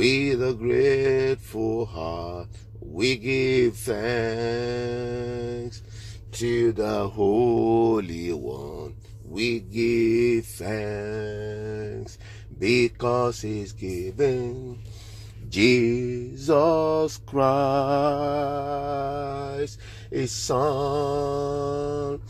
with a grateful heart. We give thanks to the Holy One. We give thanks because He's given Jesus Christ, His Son.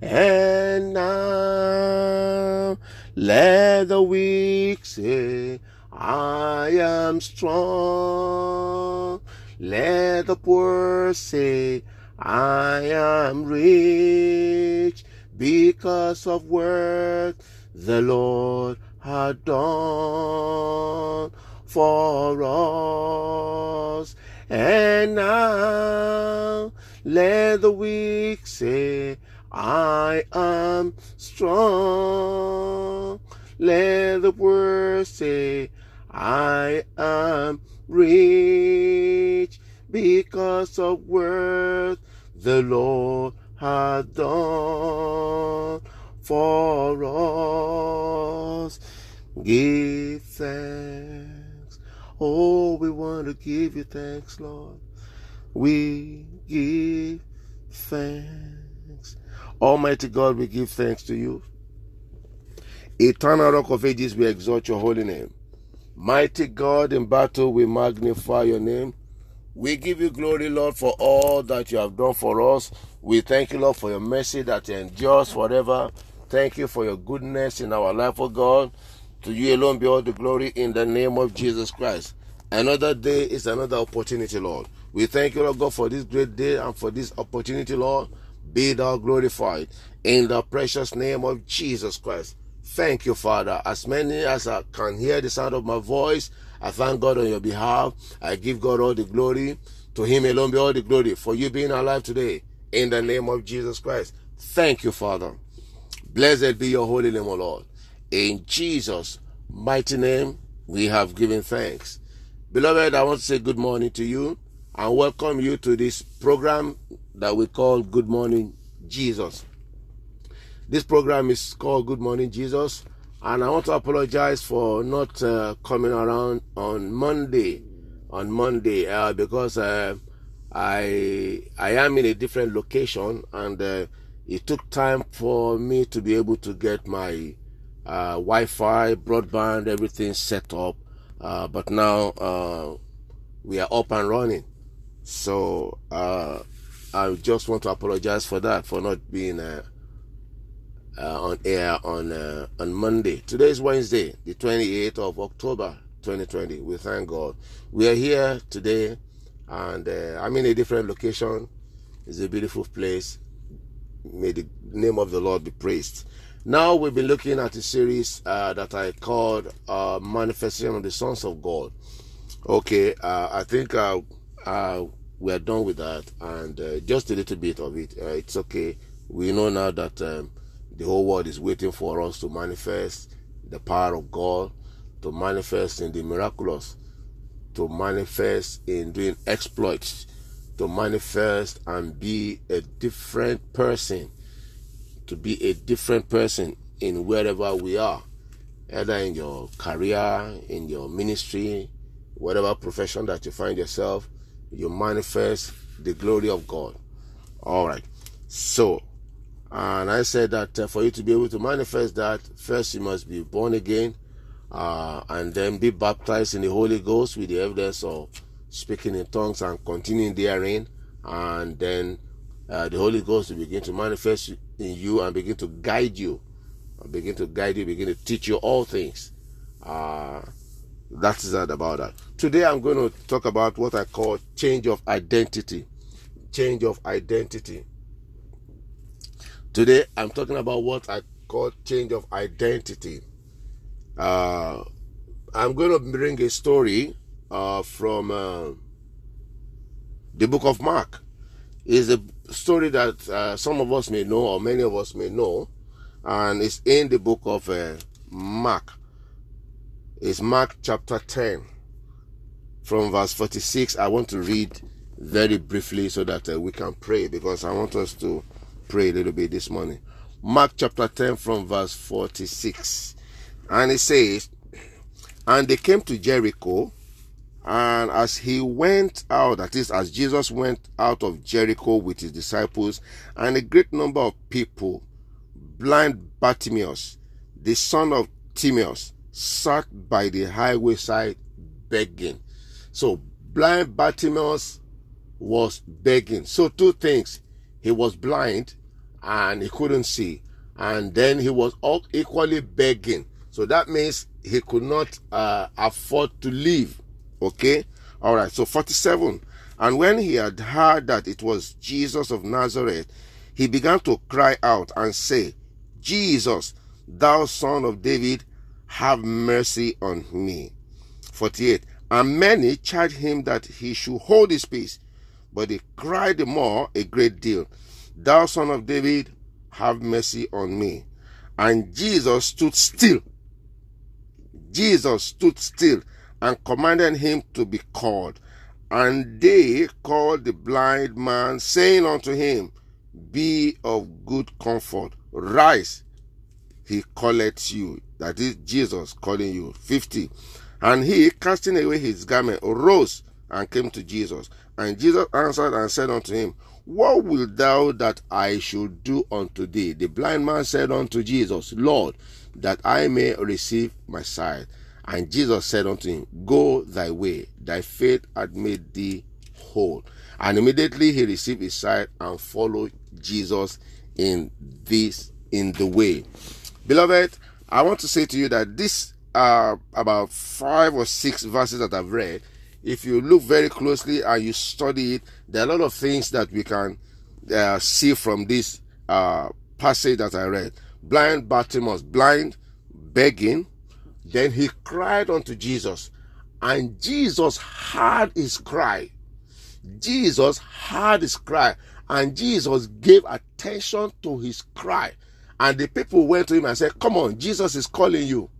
And now let the weak say, I am strong. Let the poor say, I am rich because of work the Lord had done for us. And now let the weak say, I am strong. Let the poor say, I am rich because of what the Lord has done for us. Give thanks. Oh, we want to give you thanks, Lord. We give thanks. Almighty God, we give thanks to you. Eternal Rock of Ages, we exalt your holy name. Mighty God, in battle, we magnify your name. We give you glory, Lord, for all that you have done for us. We thank you, Lord, for your mercy that endures forever. Thank you for your goodness in our life, oh God. To you alone be all the glory in the name of Jesus Christ. Another day is another opportunity, Lord. We thank you, Lord God, for this great day and for this opportunity, Lord. Be thou glorified in the precious name of Jesus Christ. Thank you, Father. As many as I can hear the sound of my voice, I thank God on your behalf. I give God all the glory. To Him alone be all the glory for you being alive today. In the name of Jesus Christ. Thank you, Father. Blessed be your holy name, O Lord. In Jesus' mighty name, we have given thanks. Beloved, I want to say good morning to you and welcome you to this program that we call Good Morning Jesus. This program is called Good Morning Jesus, and I want to apologize for not uh, coming around on Monday. On Monday, uh, because uh, I I am in a different location, and uh, it took time for me to be able to get my uh, Wi-Fi, broadband, everything set up. Uh, but now we are up and running, so I just want to apologize for that, for not being uh, on air on uh, on Monday. Today is Wednesday, the 28th of October, 2020. We thank God. We are here today, and uh, I'm in a different location. It's a beautiful place. May the name of the Lord be praised. Now we've been looking at a series uh, that I called uh, "Manifestation of the Sons of God." Okay, uh, I think we are done with that, and just a little bit of it. it's okay. We know now that. Um, the whole world is waiting for us to manifest the power of God, to manifest in the miraculous, to manifest in doing exploits, to manifest and be a different person, to be a different person in wherever we are, either in your career, in your ministry, whatever profession that you find yourself, you manifest the glory of God. All right. So, and I said that uh, for you to be able to manifest that, first you must be born again uh, and then be baptized in the Holy Ghost with the evidence of speaking in tongues and continuing therein. And then uh, the Holy Ghost will begin to manifest in you and begin to guide you, begin to guide you, begin to teach you all things. Uh, that is that about that. Today I'm going to talk about what I call change of identity. Change of identity. Today, I'm talking about what I call change of identity. Uh, I'm going to bring a story uh, from uh, the book of Mark. It's a story that uh, some of us may know, or many of us may know, and it's in the book of uh, Mark. It's Mark chapter 10, from verse 46. I want to read very briefly so that uh, we can pray because I want us to pray a little bit this morning. Mark chapter 10 from verse 46. And it says, And they came to Jericho, and as he went out, that is, as Jesus went out of Jericho with his disciples, and a great number of people, blind Bartimaeus, the son of Timaeus, sat by the highway side begging. So, blind Bartimaeus was begging. So, two things. He was blind and he couldn't see. And then he was equally begging. So that means he could not uh, afford to leave. Okay? All right. So 47. And when he had heard that it was Jesus of Nazareth, he began to cry out and say, Jesus, thou son of David, have mercy on me. 48. And many charged him that he should hold his peace, but he cried the more a great deal, Thou son of David, have mercy on me. And Jesus stood still. Jesus stood still and commanded him to be called. And they called the blind man, saying unto him, Be of good comfort, rise, he calleth you. That is Jesus calling you. 50. And he, casting away his garment, arose and came to Jesus. And Jesus answered and said unto him, what wilt thou that I should do unto thee? The blind man said unto Jesus, Lord, that I may receive my sight. And Jesus said unto him, Go thy way, thy faith hath made thee whole. And immediately he received his sight and followed Jesus in this in the way. Beloved, I want to say to you that this uh about five or six verses that I've read if you look very closely and you study it, there are a lot of things that we can uh, see from this uh, passage that I read. Blind Bartimaeus, blind, begging. Then he cried unto Jesus, and Jesus heard his cry. Jesus heard his cry, and Jesus gave attention to his cry. And the people went to him and said, Come on, Jesus is calling you.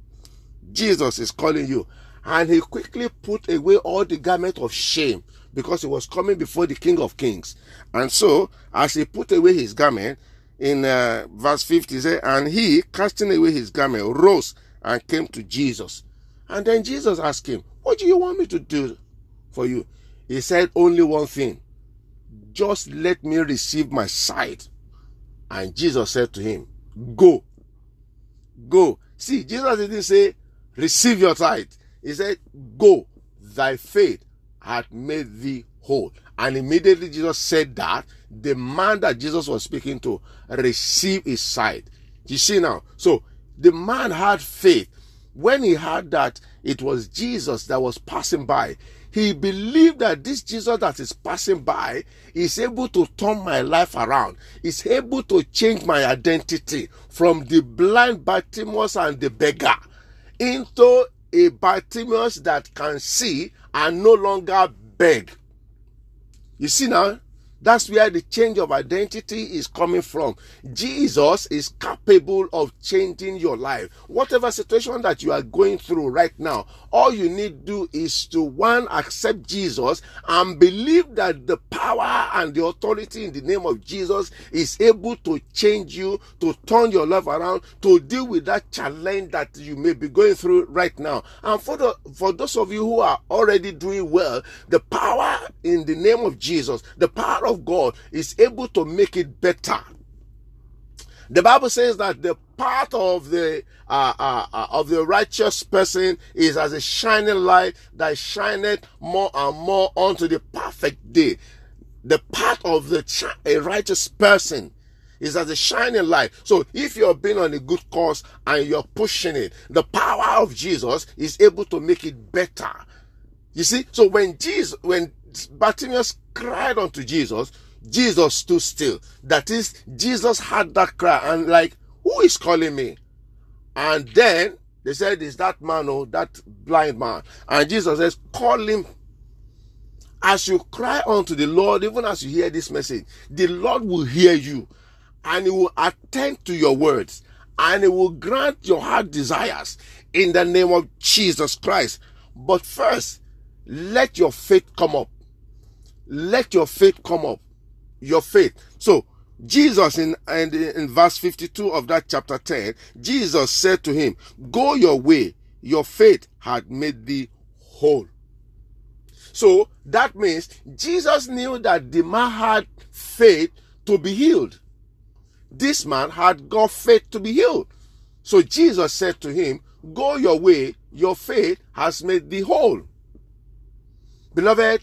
Jesus is calling you. And he quickly put away all the garment of shame because he was coming before the King of Kings. And so, as he put away his garment, in uh, verse 50, he said, And he, casting away his garment, rose and came to Jesus. And then Jesus asked him, What do you want me to do for you? He said, Only one thing. Just let me receive my sight. And Jesus said to him, Go. Go. See, Jesus didn't say, Receive your sight. He said, Go, thy faith hath made thee whole. And immediately Jesus said that, the man that Jesus was speaking to received his sight. You see now? So the man had faith. When he heard that it was Jesus that was passing by, he believed that this Jesus that is passing by is able to turn my life around, is able to change my identity from the blind Bartimaeus and the beggar into a Bartimaeus that can see and no longer beg. You see now, that's where the change of identity is coming from. Jesus is capable of changing your life. Whatever situation that you are going through right now, all you need to do is to one, accept Jesus and believe that the power and the authority in the name of Jesus is able to change you, to turn your life around, to deal with that challenge that you may be going through right now. And for the, for those of you who are already doing well, the power in the name of Jesus, the power of God is able to make it better. The Bible says that the path of the uh, uh, uh, of the righteous person is as a shining light that shineth more and more unto the perfect day. The path of the ch- a righteous person is as a shining light. So if you're being on a good course and you're pushing it, the power of Jesus is able to make it better. You see, so when Jesus, when Bartimaeus cried unto Jesus, Jesus stood still. That is, Jesus had that cry and like, who is calling me? And then They said, Is that man, oh, that blind man? And Jesus says, Call him. As you cry unto the Lord, even as you hear this message, the Lord will hear you and he will attend to your words and he will grant your heart desires in the name of Jesus Christ. But first, let your faith come up. Let your faith come up. Your faith. So, Jesus in, in, in verse 52 of that chapter 10, Jesus said to him, Go your way, your faith had made thee whole. So that means Jesus knew that the man had faith to be healed. This man had got faith to be healed. So Jesus said to him, Go your way, your faith has made thee whole. Beloved,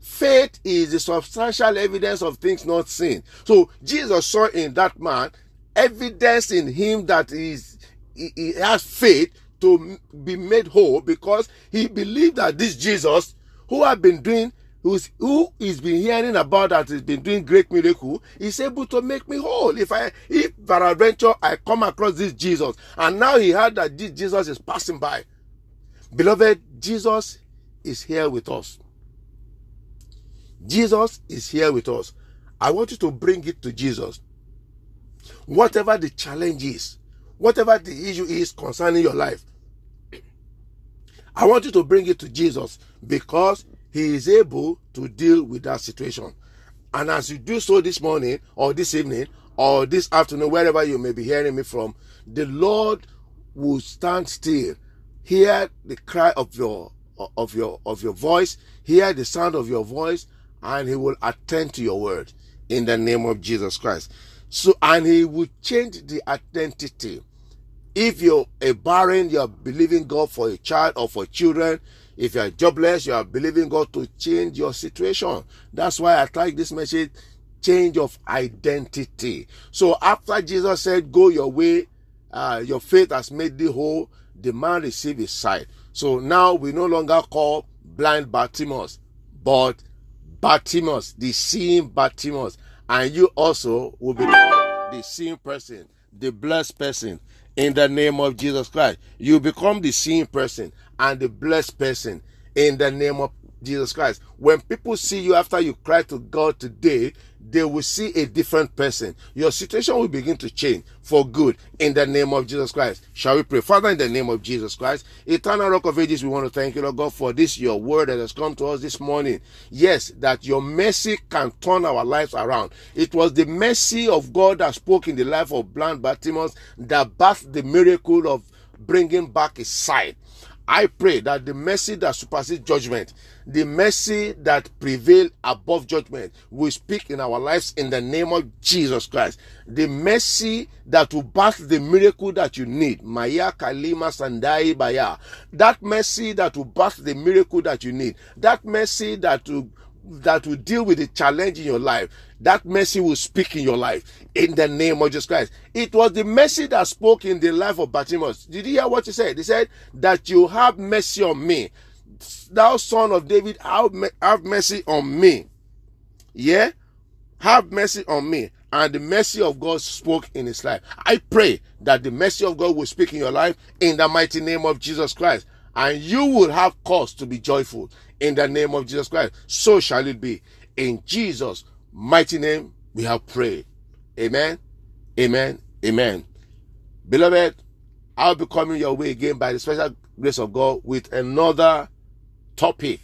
faith is the substantial evidence of things not seen. So Jesus saw in that man evidence in him that is he, he has faith to be made whole because he believed that this Jesus who have been doing who's who is been hearing about that has been doing great miracle is able to make me whole if i if peradventure i come across this jesus and now he heard that this jesus is passing by beloved jesus is here with us jesus is here with us i want you to bring it to jesus whatever the challenge is whatever the issue is concerning your life I want you to bring it to Jesus because he is able to deal with that situation. And as you do so this morning or this evening or this afternoon, wherever you may be hearing me from, the Lord will stand still, hear the cry of your of your of your voice, hear the sound of your voice, and he will attend to your word in the name of Jesus Christ. So and he will change the identity if you're a barren, you're believing God for a child or for children. If you're jobless, you are believing God to change your situation. That's why I like this message change of identity. So after Jesus said, Go your way, uh, your faith has made thee whole, the man received his sight. So now we no longer call blind Bartimaeus, but Bartimaeus, the seeing Bartimaeus. And you also will become the seeing person, the blessed person, in the name of Jesus Christ. You become the seeing person and the blessed person in the name of Jesus Christ. When people see you after you cry to God today, they will see a different person. Your situation will begin to change for good in the name of Jesus Christ. Shall we pray? Father, in the name of Jesus Christ, eternal rock of ages, we want to thank you, Lord God, for this, your word that has come to us this morning. Yes, that your mercy can turn our lives around. It was the mercy of God that spoke in the life of blind Bartimaeus that birthed the miracle of bringing back his sight. I pray that the mercy that supersedes judgment, the mercy that prevails above judgment, will speak in our lives in the name of Jesus Christ. The mercy that will birth the miracle that you need. Maya Kalima Sandai Baya. That mercy that will birth the miracle that you need. That mercy that will that will deal with the challenge in your life, that mercy will speak in your life in the name of Jesus Christ. It was the mercy that spoke in the life of Bartimaeus. Did you hear what he said? He said, That you have mercy on me. Thou son of David, have mercy on me. Yeah? Have mercy on me. And the mercy of God spoke in his life. I pray that the mercy of God will speak in your life in the mighty name of Jesus Christ. And you will have cause to be joyful in the name of Jesus Christ. So shall it be. In Jesus' mighty name, we have prayed. Amen. Amen. Amen. Beloved, I'll be coming your way again by the special grace of God with another topic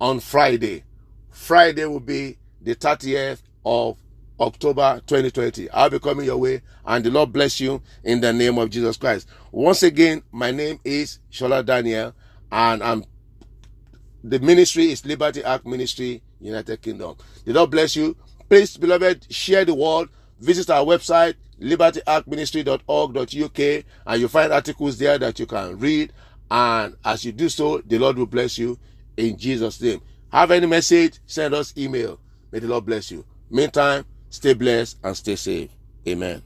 on Friday. Friday will be the 30th of October 2020. I'll be coming your way and the Lord bless you in the name of Jesus Christ. Once again, my name is Shola Daniel and I'm the ministry is Liberty Ark Ministry, United Kingdom. The Lord bless you. Please, beloved, share the word. Visit our website, libertyarkministry.org.uk, and you'll find articles there that you can read. And as you do so, the Lord will bless you in Jesus' name. Have any message, send us email. May the Lord bless you. Meantime, stay blessed and stay safe. Amen.